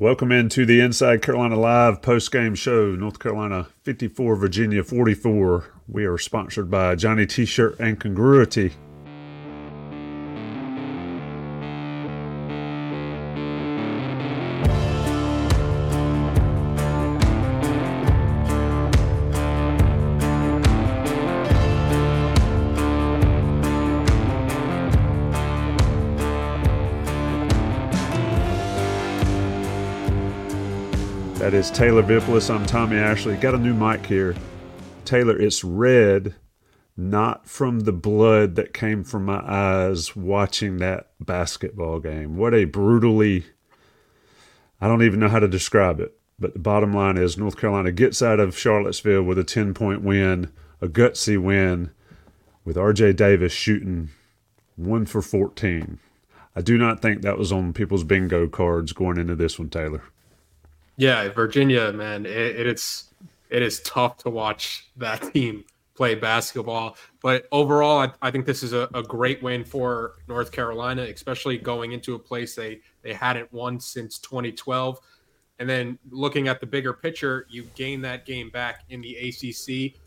Welcome into the Inside Carolina Live post game show. North Carolina 54, Virginia 44. We are sponsored by Johnny T shirt and Congruity. Is Taylor Vippolis. I'm Tommy Ashley. Got a new mic here. Taylor, it's red, not from the blood that came from my eyes watching that basketball game. What a brutally, I don't even know how to describe it. But the bottom line is North Carolina gets out of Charlottesville with a 10 point win, a gutsy win, with RJ Davis shooting one for 14. I do not think that was on people's bingo cards going into this one, Taylor. Yeah, Virginia, man, it, it's it is tough to watch that team play basketball. But overall, I, I think this is a, a, great win for North Carolina, especially going into a place they they hadn't won since 2012. And then looking at the bigger picture, you gain that game back in the ACC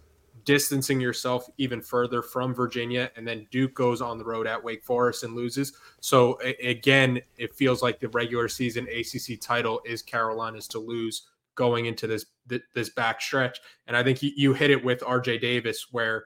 distancing yourself even further from Virginia, and then Duke goes on the road at Wake Forest and loses. So again, it feels like the regular season ACC title is Carolina's to lose going into this this back stretch. And I think you hit it with RJ Davis, where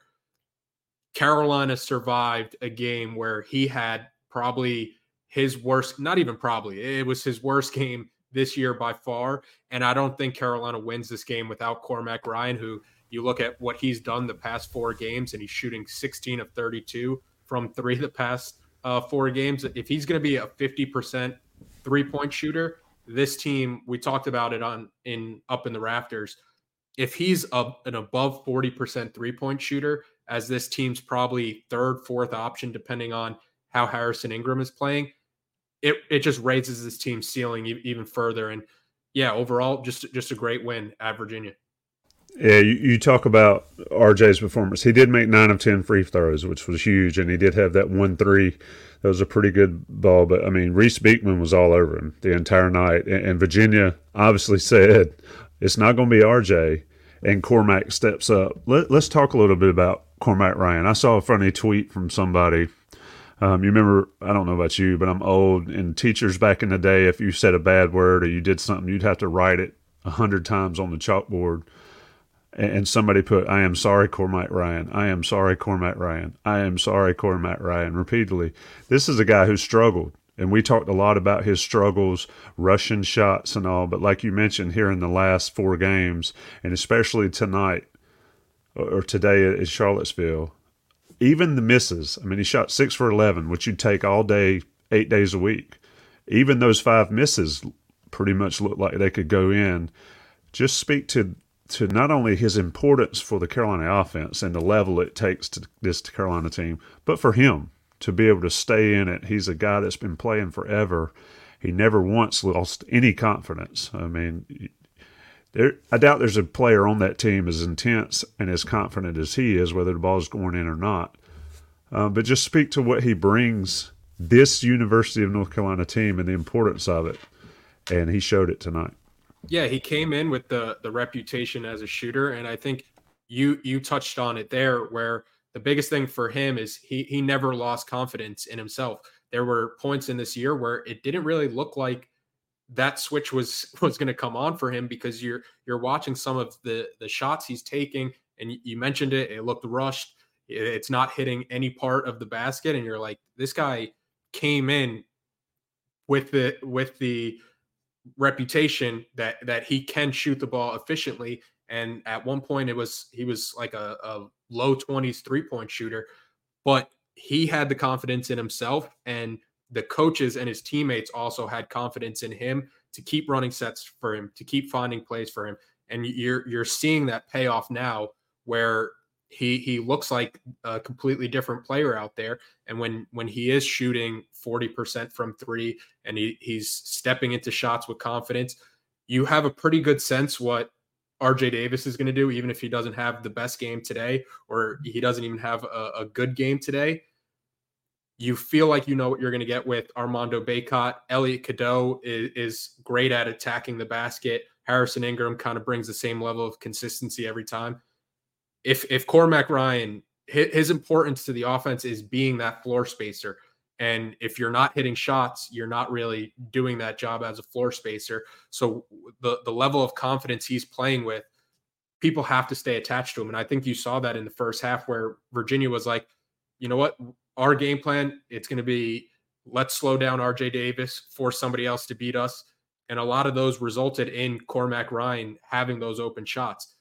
Carolina survived a game where he had probably his worst, not even probably, it was his worst game this year by far. And I don't think Carolina wins this game without Cormac Ryan, who you look at what he's done the past four games, and he's shooting 16 of 32 from three the past uh, four games. If he's going to be a 50% three point shooter, this team we talked about it on in up in the rafters. If he's a, an above 40% three point shooter, as this team's probably third, fourth option, depending on how Harrison Ingram is playing, it it just raises this team's ceiling even further. And yeah, overall, just just a great win at Virginia. Yeah, you, you, talk about RJ's performance. He did make nine of ten free throws, which was huge, and he did have that one three. That was a pretty good ball, but I mean, Reece Beekman was all over him the entire night, and, and Virginia obviously said it's not going to be RJ, and Cormac steps up. Let, us talk a little bit about Cormac Ryan. I saw a funny tweet from somebody. Um, you remember? I don't know about you, but I'm old. And teachers back in the day, if you said a bad word or you did something, you'd have to write it a hundred times on the chalkboard and somebody put, I am sorry, Cormac Ryan. I am sorry, Cormac Ryan. I am sorry, Cormac Ryan, repeatedly. This is a guy who struggled. And we talked a lot about his struggles, Russian shots and all. But like you mentioned here in the last four games, and especially tonight or today at Charlottesville, even the misses. I mean, he shot six for 11, which you'd take all day, eight days a week. Even those five misses pretty much looked like they could go in. Just speak to to not only his importance for the Carolina offense and the level it takes to this Carolina team, but for him to be able to stay in it. He's a guy that's been playing forever. He never once lost any confidence. I mean, there, I doubt there's a player on that team as intense and as confident as he is, whether the ball's going in or not. Um, but just speak to what he brings this University of North Carolina team and the importance of it. And he showed it tonight. Yeah, he came in with the the reputation as a shooter, and I think you you touched on it there, where the biggest thing for him is he he never lost confidence in himself. There were points in this year where it didn't really look like that switch was was going to come on for him because you're you're watching some of the the shots he's taking, and you mentioned it. It looked rushed. It's not hitting any part of the basket, and you're like, this guy came in with the with the reputation that that he can shoot the ball efficiently. And at one point, it was he was like a, a low twenties three point shooter, but he had the confidence in himself, and the coaches and his teammates also had confidence in him to keep running sets for him, to keep finding plays for him. And you're you're seeing that payoff now, where he he looks like a completely different player out there and when when he is shooting 40% from 3 and he he's stepping into shots with confidence you have a pretty good sense what RJ Davis is going to do even if he doesn't have the best game today or he doesn't even have a, a good game today you feel like you know what you're going to get with Armando Bacot. Elliot Cadeau is, is great at attacking the basket. Harrison Ingram kind of brings the same level of consistency every time. If if Cormac Ryan, his importance to the offense is being that floor spacer. And if you're not hitting shots, you're not really doing that job as a floor spacer. So the the level of confidence he's playing with, people have to stay attached to him. And I think you saw that in the first half where Virginia was like, you know what, our game plan, it's going to be let's slow down RJ Davis, force somebody else to beat us. And a lot of those resulted in Cormac Ryan having those open shots.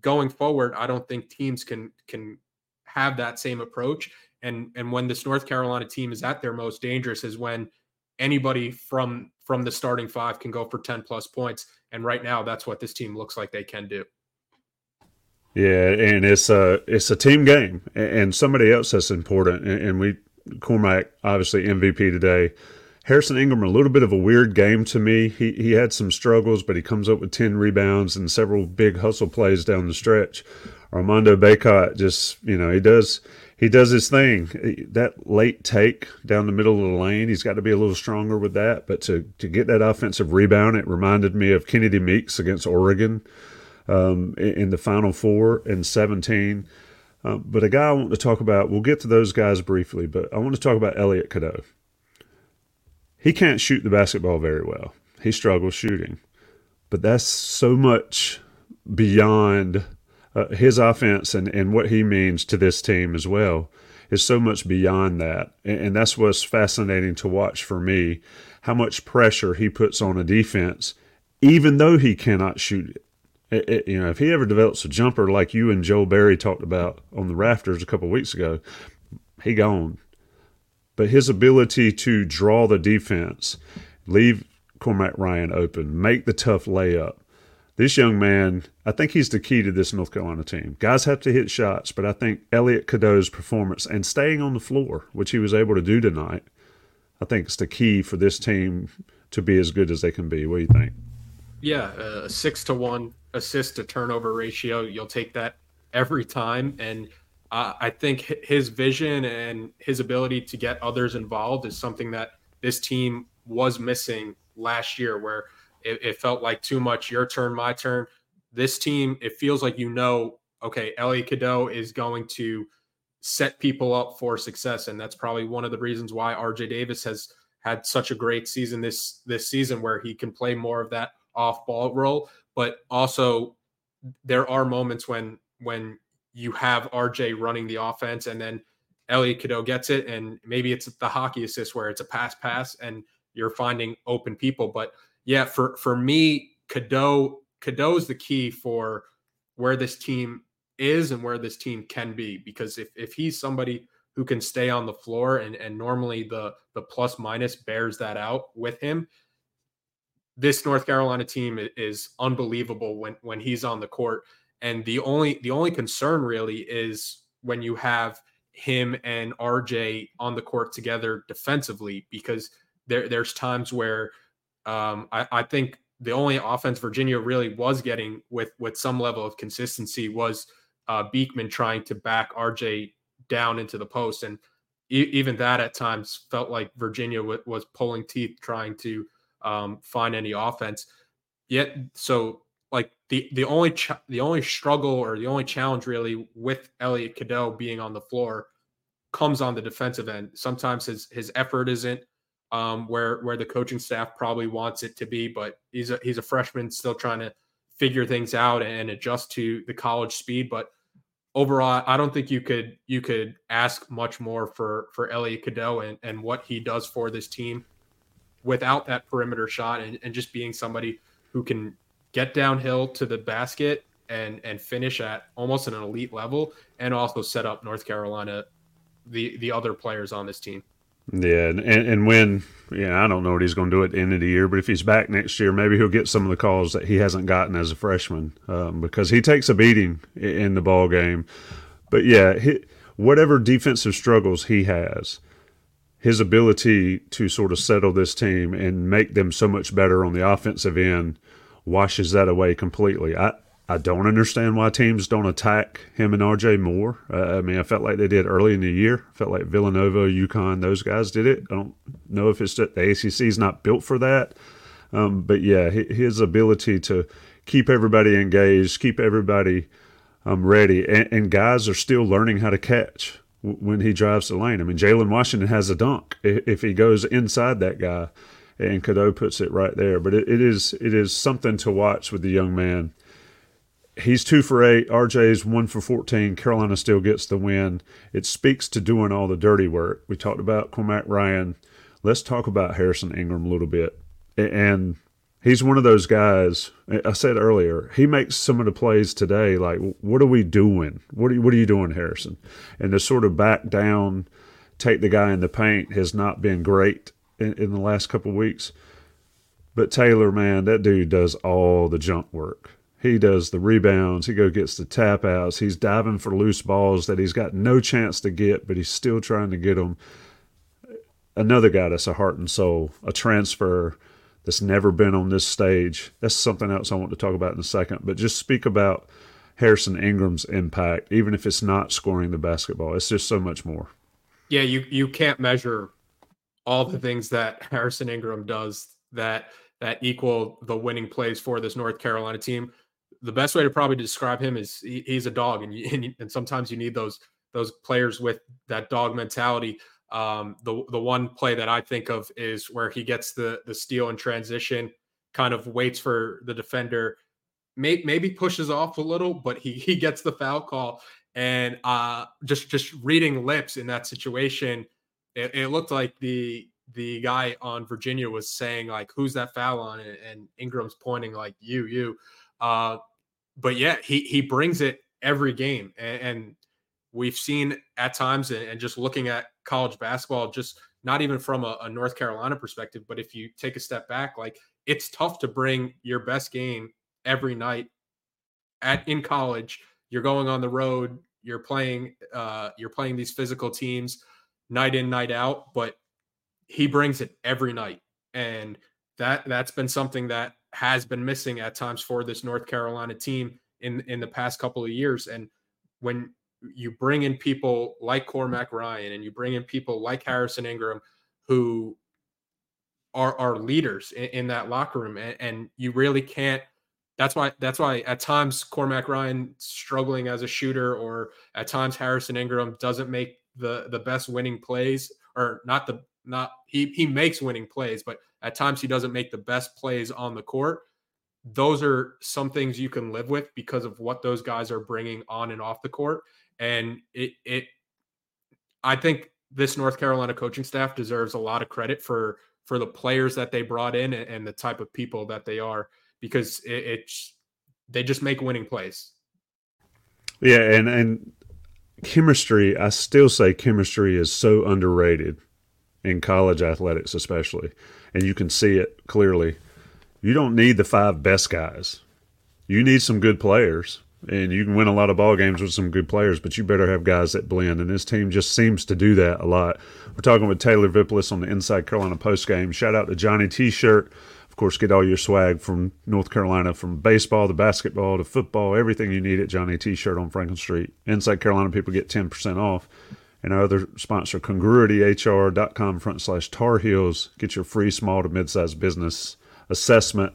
Going forward, I don't think teams can can have that same approach. And and when this North Carolina team is at their most dangerous is when anybody from from the starting five can go for 10 plus points. And right now that's what this team looks like they can do. Yeah, and it's a it's a team game, and somebody else that's important. And we Cormac obviously MVP today. Harrison Ingram, a little bit of a weird game to me. He he had some struggles, but he comes up with ten rebounds and several big hustle plays down the stretch. Armando Bacot just you know he does he does his thing. That late take down the middle of the lane, he's got to be a little stronger with that. But to to get that offensive rebound, it reminded me of Kennedy Meeks against Oregon um, in the Final Four in 17. Um, but a guy I want to talk about, we'll get to those guys briefly, but I want to talk about Elliot Cadeau. He can't shoot the basketball very well. He struggles shooting. But that's so much beyond uh, his offense and, and what he means to this team as well is so much beyond that. And, and that's what's fascinating to watch for me how much pressure he puts on a defense, even though he cannot shoot it. It, it, you know, if he ever develops a jumper like you and Joe Barry talked about on the rafters a couple weeks ago, he gone. But his ability to draw the defense, leave Cormac Ryan open, make the tough layup. This young man, I think he's the key to this North Carolina team. Guys have to hit shots, but I think Elliot Cadeau's performance and staying on the floor, which he was able to do tonight, I think it's the key for this team to be as good as they can be. What do you think? Yeah, uh, a six to one assist to turnover ratio. You'll take that every time. And uh, I think his vision and his ability to get others involved is something that this team was missing last year, where it, it felt like too much your turn, my turn. This team, it feels like you know, okay, Ellie Cadeau is going to set people up for success. And that's probably one of the reasons why RJ Davis has had such a great season this this season where he can play more of that off ball role but also there are moments when when you have RJ running the offense and then Elliot Cadeau gets it and maybe it's the hockey assist where it's a pass pass and you're finding open people. But yeah, for for me, Cadeau Cadeau is the key for where this team is and where this team can be because if if he's somebody who can stay on the floor and and normally the the plus minus bears that out with him this North Carolina team is unbelievable when when he's on the court. And the only the only concern really is when you have him and RJ on the court together defensively, because there there's times where um, I, I think the only offense Virginia really was getting with with some level of consistency was uh, Beekman trying to back RJ down into the post, and e- even that at times felt like Virginia w- was pulling teeth trying to um, find any offense. Yet, so like the the only ch- the only struggle or the only challenge really with Elliot Cadeau being on the floor comes on the defensive end. Sometimes his his effort isn't um, where where the coaching staff probably wants it to be, but he's a he's a freshman still trying to figure things out and adjust to the college speed. But overall, I don't think you could you could ask much more for for Elliot Cadeau and, and what he does for this team without that perimeter shot and, and just being somebody who can get downhill to the basket and and finish at almost an elite level and also set up North Carolina the the other players on this team. Yeah, and, and when yeah, I don't know what he's going to do at the end of the year, but if he's back next year, maybe he'll get some of the calls that he hasn't gotten as a freshman um, because he takes a beating in the ball game. But yeah, he, whatever defensive struggles he has, his ability to sort of settle this team and make them so much better on the offensive end washes that away completely. I I don't understand why teams don't attack him and RJ more. Uh, I mean, I felt like they did early in the year. I felt like Villanova, UConn, those guys did it. I don't know if it's that the ACC is not built for that. Um, but yeah, his ability to keep everybody engaged, keep everybody um, ready, and, and guys are still learning how to catch when he drives the lane. I mean, Jalen Washington has a dunk if he goes inside that guy, and Cadeau puts it right there. But it, it is it is something to watch with the young man he's two for eight. RJ's one for 14. Carolina still gets the win. It speaks to doing all the dirty work. We talked about Cormac Ryan. Let's talk about Harrison Ingram a little bit. And he's one of those guys. I said earlier, he makes some of the plays today. Like, what are we doing? What are you, what are you doing, Harrison? And to sort of back down, take the guy in the paint has not been great in, in the last couple weeks. But Taylor, man, that dude does all the junk work. He does the rebounds. He go gets the tap outs. He's diving for loose balls that he's got no chance to get, but he's still trying to get them. Another guy that's a heart and soul, a transfer that's never been on this stage. That's something else I want to talk about in a second. But just speak about Harrison Ingram's impact, even if it's not scoring the basketball. It's just so much more. Yeah, you you can't measure all the things that Harrison Ingram does that that equal the winning plays for this North Carolina team the best way to probably describe him is he, he's a dog, and, you, and sometimes you need those those players with that dog mentality. Um, the the one play that I think of is where he gets the the steal in transition, kind of waits for the defender, may, maybe pushes off a little, but he he gets the foul call. And uh, just just reading lips in that situation, it, it looked like the the guy on Virginia was saying like, "Who's that foul on?" And, and Ingram's pointing like, "You, you." Uh, but yeah, he he brings it every game, and, and we've seen at times, and, and, just looking at college basketball, just not even from a, a North Carolina perspective, but if you take a step back, like it's tough to bring your best game every night at in college. You're going on the road. You're playing. Uh, you're playing these physical teams night in, night out. But he brings it every night, and that that's been something that has been missing at times for this North Carolina team in in the past couple of years. And when you bring in people like Cormac Ryan and you bring in people like Harrison Ingram, who are are leaders in, in that locker room, and, and, you really can't. That's why. That's why at times Cormac Ryan struggling as a shooter, or at times Harrison Ingram doesn't make the the best winning plays, or not the not he he makes winning plays, but at times he doesn't make the best plays on the court. Those are some things you can live with because of what those guys are bringing on and off the court. And it it I think this North Carolina coaching staff deserves a lot of credit for for the players that they brought in and, and the type of people that they are because it, it's they just make winning plays. Yeah, and and chemistry, I still say chemistry is so underrated in college athletics, especially, and you can see it clearly. You don't need the five best guys. You need some good players, and you can win a lot of ball games with some good players, but you better have guys that blend. And this team just seems to do that a lot. We're talking with Taylor Vippolis on the Inside Carolina post game. Shout out to Johnny T-shirt. Course, get all your swag from North Carolina, from baseball to basketball to football, everything you need at Johnny T-shirt on Franklin Street. Inside Carolina people get ten percent off and our other sponsor, congruityhr.com front slash Tar Heels. Get your free small to mid-sized business assessment.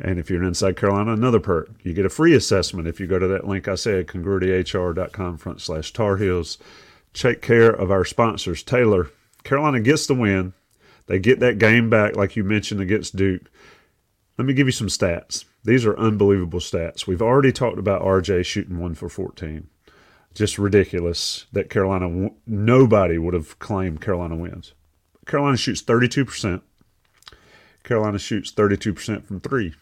And if you're in Inside Carolina, another perk. You get a free assessment if you go to that link I said, congruityhr.com front slash Tar Heels. Take care of our sponsors. Taylor, Carolina gets the win. They get that game back, like you mentioned, against Duke. Let me give you some stats. These are unbelievable stats. We've already talked about RJ shooting one for 14 just ridiculous that Carolina, nobody would have claimed Carolina wins. Carolina shoots 32%. Carolina shoots 32% from three.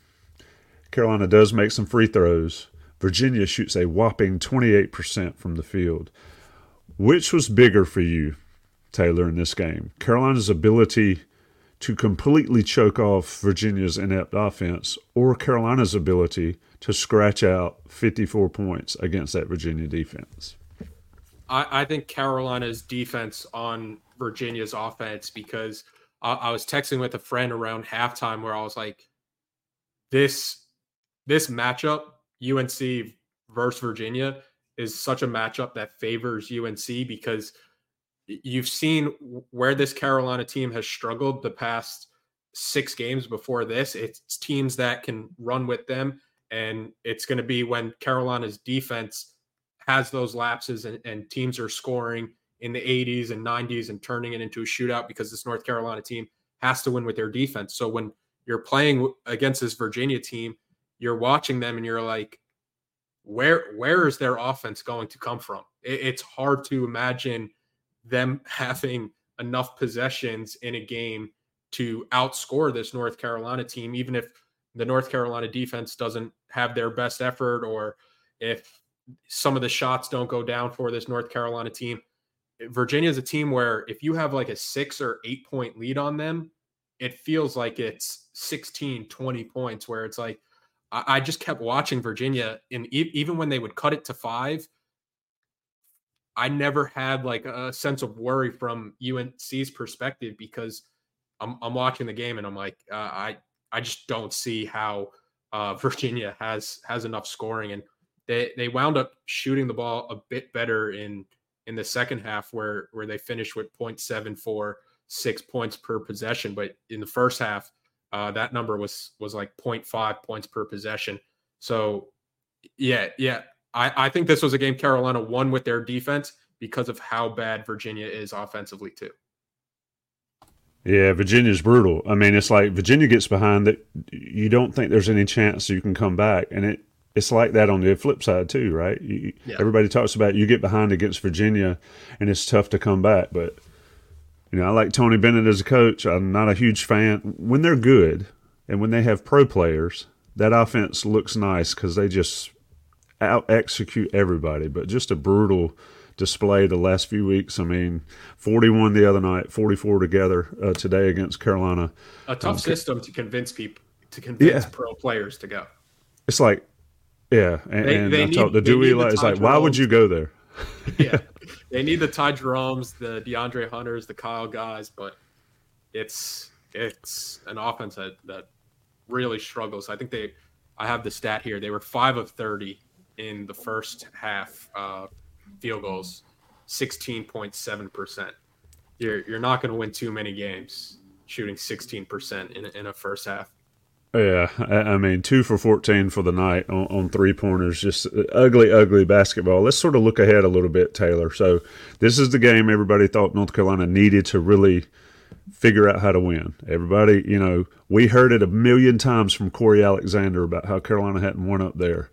Carolina does make some free throws. Virginia shoots a whopping 28% from the field. Which was bigger for you, Taylor, in this game? Carolina's ability to completely choke off Virginia's inept offense or Carolina's ability to scratch out 54 points against that Virginia defense? I, I think Carolina's defense on Virginia's offense because I, I was texting with a friend around halftime where I was like, this this matchup UNC versus Virginia is such a matchup that favors UNC because you've seen where this Carolina team has struggled the past six games before this. It's teams that can run with them. And it's going to be when Carolina's defense has those lapses and, and, teams are scoring in the 80s and 90s and turning it into a shootout because this North Carolina team has to win with their defense. So when you're playing against this Virginia team, you're watching them and you're like, where where is their offense going to come from? It, it's hard to imagine them having enough possessions in a game to outscore this North Carolina team, even if the North Carolina defense doesn't have their best effort or if some of the shots don't go down for this North Carolina team. Virginia is a team where if you have like a six or eight point lead on them, it feels like it's 16, 20 points where it's like, I, just kept watching Virginia and even when they would cut it to five, I never had like a sense of worry from UNC's perspective because I'm, I'm watching the game and I'm like, uh, I, I just don't see how uh, Virginia has, has enough scoring. And they, they wound up shooting the ball a bit better in, in the second half where, where they finished with 0.74 six points per possession. But in the first half, uh, that number was was like 0.5 points per possession. So yeah, yeah, I, I think this was a game Carolina won with their defense because of how bad Virginia is offensively too. Yeah, Virginia's brutal. I mean, it's like Virginia gets behind that you don't think there's any chance you can come back, and it it's like that on the flip side too, right? You, yeah. Everybody talks about you get behind against Virginia, and it's tough to come back, but you know, I like Tony Bennett as a coach. I'm not a huge fan. When they're good and when they have pro players, that offense looks nice because they just out execute everybody. But just a brutal display the last few weeks. I mean, 41 the other night, 44 together uh, today against Carolina. A tough um, system to convince people to convince yeah. pro players to go. It's like, yeah, and, they, and they I need, talked the Dewey is like, why would you go there? yeah, they need the Ty Jeromes, the DeAndre Hunters, the Kyle Guys, but it's it's an offense that, that really struggles. I think they, I have the stat here. They were five of thirty in the first half uh, field goals, sixteen point seven percent. You're you're not going to win too many games shooting sixteen percent in in a first half. Yeah, I mean, two for 14 for the night on, on, three pointers. Just ugly, ugly basketball. Let's sort of look ahead a little bit, Taylor. So, this is the game everybody thought North Carolina needed to really figure out how to win. Everybody, you know, we heard it a million times from Cory Alexander about how Carolina hadn't won up there.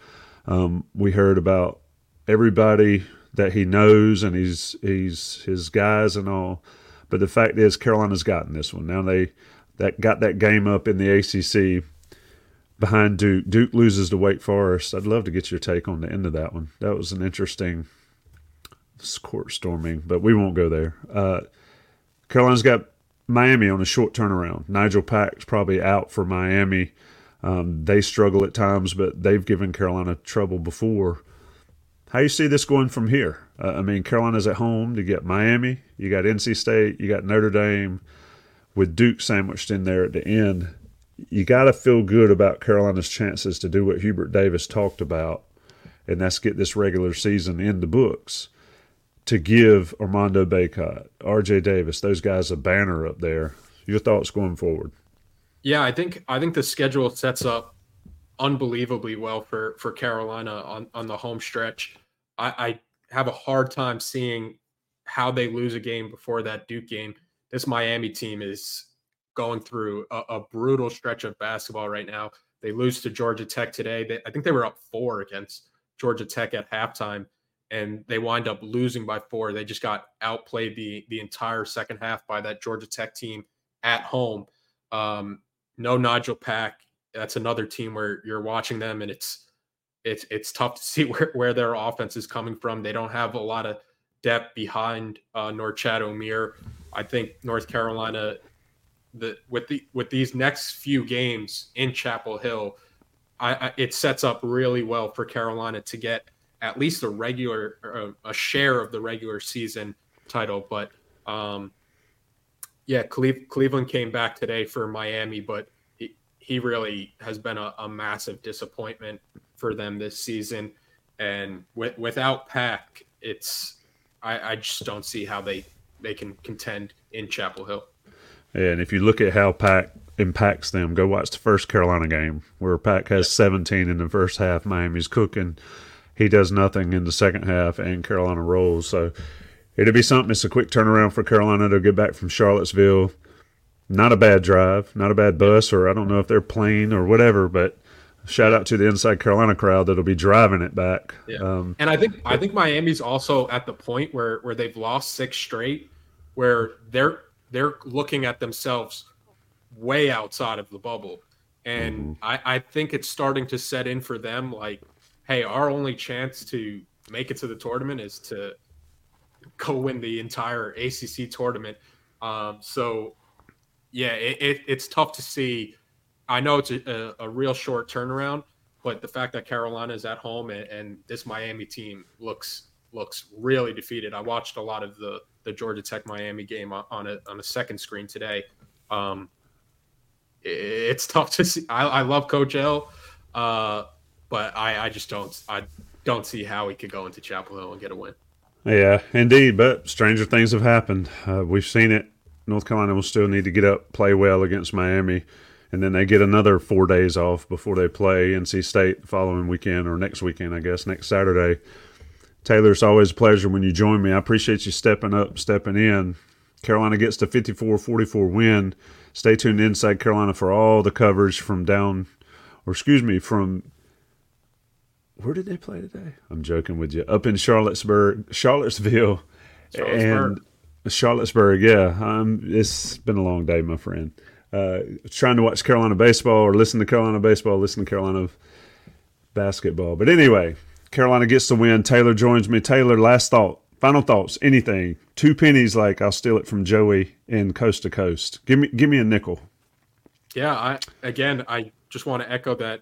Um, we heard about everybody that he knows and he's he's his guys and all. But the fact is, Carolina's gotten this one. Now they that got that game up in the ACC behind Duke. Duke loses to Wake Forest. I'd love to get your take on the end of that one. That was an interesting court storming, but we won't go there. Uh, Carolina's got Miami on a short turnaround. Nigel Pack's probably out for Miami. Um, they struggle at times, but they've given Carolina trouble before. How you see this going from here? Uh, I mean, Carolina's at home. You get Miami, you got NC State, you got Notre Dame with Duke sandwiched in there at the end, you got to feel good about Carolina's chances to do what Hubert Davis talked about, and that's get this regular season in the books to give Armando Bacot, RJ Davis, those guys a banner up there. Your thoughts going forward? Yeah, I think I think the schedule sets up unbelievably well for for Carolina on on the home stretch. I, I have a hard time seeing how they lose a game before that Duke game this Miami team is going through a, a, brutal stretch of basketball right now. They lose to Georgia Tech today. They, I think they were up four against Georgia Tech at halftime, and they wind up losing by four. They just got outplayed the the entire second half by that Georgia Tech team at home. Um, no Nigel Pack. That's another team where you're watching them, and it's it's it's tough to see where, where their offense is coming from. They don't have a lot of depth behind uh, Norchad Omier. I think North Carolina, the with the with these next few games in Chapel Hill, I, I, it sets up really well for Carolina to get at least a regular a, a share of the regular season title. But um, yeah, Cleveland came back today for Miami, but he, he really has been a, a massive disappointment for them this season, and with, without Pack, it's I, I just don't see how they they can contend in Chapel Hill. And if you look at how Pack impacts them, go watch the first Carolina game where Pack has 17 in the first half. Miami's cooking. He does nothing in the second half, and Carolina rolls. So it'll be something. It's a quick turnaround for Carolina to get back from Charlottesville. Not a bad drive, not a bad bus, or I don't know if they're plane or whatever, but shout out to the inside Carolina crowd that'll be driving it back. Yeah. Um, and I think I think Miami's also at the point where where they've lost six straight, where they're they're looking at themselves way outside of the bubble. And mm-hmm. I, I think it's starting to set in for them like, hey, our only chance to make it to the tournament is to go win the entire ACC tournament. Um, so, yeah, it, it, it's tough to see. I know it's a, a, a, real short turnaround, but the fact that Carolina is at home and, and, this Miami team looks looks really defeated. I watched a lot of the the Georgia Tech Miami game on, a on a second screen today. Um, it's tough to see. I, I love Coach L, uh, but I, I just don't I don't see how he could go into Chapel Hill and get a win. Yeah, indeed. But stranger things have happened. Uh, we've seen it. North Carolina will still need to get up, play well against Miami, and then they get another four days off before they play NC State the following weekend or next weekend, I guess, next Saturday. Taylor, it's always a pleasure when you join me. I appreciate you stepping up, stepping in. Carolina gets the 54 44 win stay tuned inside Carolina for all the coverage from down, or excuse me, from where did they play today? I'm joking with you. Up in Charlottesburg, Charlottesville, and Charlottesburg. Yeah, um, it's been a long day, my friend. Uh, trying to watch Carolina baseball or listen to Carolina baseball, listen to Carolina basketball. But anyway, Carolina gets the win. Taylor joins me. Taylor, last thought final thoughts anything two pennies like i'll steal it from joey in coast to coast give me give me a nickel yeah i again i just want to echo that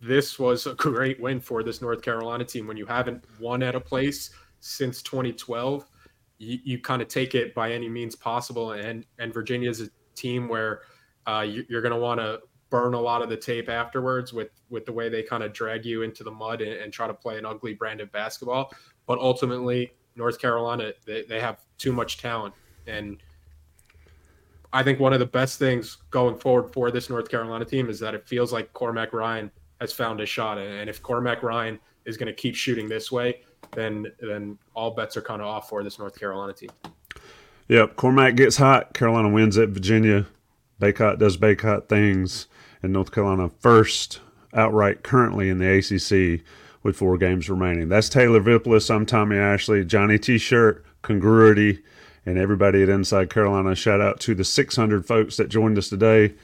this was a great win for this north carolina team when you haven't won at a place since 2012 you, you kind of take it by any means possible and and virginia is a team where uh, you, you're going to want to burn a lot of the tape afterwards with with the way they kind of drag you into the mud and, and, try to play an ugly brand of basketball. But ultimately, North Carolina, they, they have too much talent. And I think one of the best things going forward for this North Carolina team is that it feels like Cormac Ryan has found a shot. And if Cormac Ryan is going to keep shooting this way, then then all bets are kind of off for this North Carolina team. Yep, Cormac gets hot. Carolina wins at Virginia. Bacot does Bacot things, and North Carolina first outright currently in the ACC with four games remaining. That's Taylor Vippolis. I'm Tommy Ashley. Johnny T-shirt, congruity, and everybody at Inside Carolina. Shout out to the 600 folks that joined us today.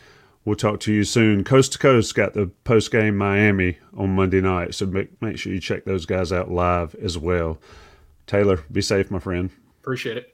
We'll talk to you soon. Coast to Coast got the post game Miami on Monday night, so make, make sure you check those guys out live as well. Taylor, be safe, my friend. Appreciate it.